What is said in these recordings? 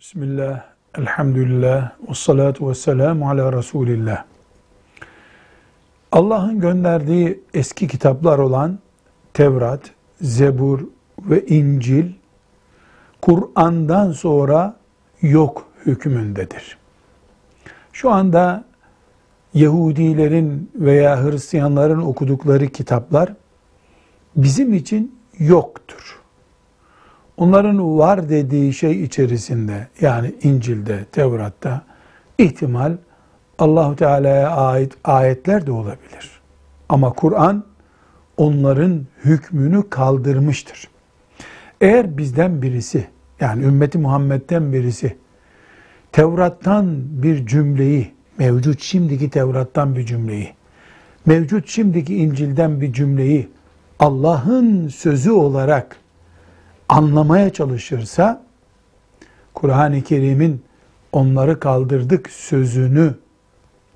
Bismillah, elhamdülillah, ve salatu ve selamu ala Resulillah. Allah'ın gönderdiği eski kitaplar olan Tevrat, Zebur ve İncil, Kur'an'dan sonra yok hükmündedir. Şu anda Yahudilerin veya Hristiyanların okudukları kitaplar bizim için yoktur. Onların var dediği şey içerisinde yani İncil'de, Tevrat'ta ihtimal Allahu Teala'ya ait ayetler de olabilir. Ama Kur'an onların hükmünü kaldırmıştır. Eğer bizden birisi yani ümmeti Muhammed'den birisi Tevrat'tan bir cümleyi, mevcut şimdiki Tevrat'tan bir cümleyi, mevcut şimdiki İncil'den bir cümleyi Allah'ın sözü olarak anlamaya çalışırsa Kur'an-ı Kerim'in onları kaldırdık sözünü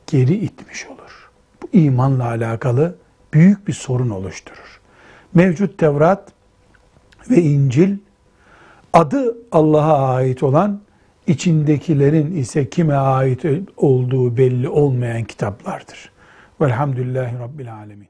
geri itmiş olur. Bu imanla alakalı büyük bir sorun oluşturur. Mevcut Tevrat ve İncil adı Allah'a ait olan içindekilerin ise kime ait olduğu belli olmayan kitaplardır. Velhamdülillahi Rabbil Alemin.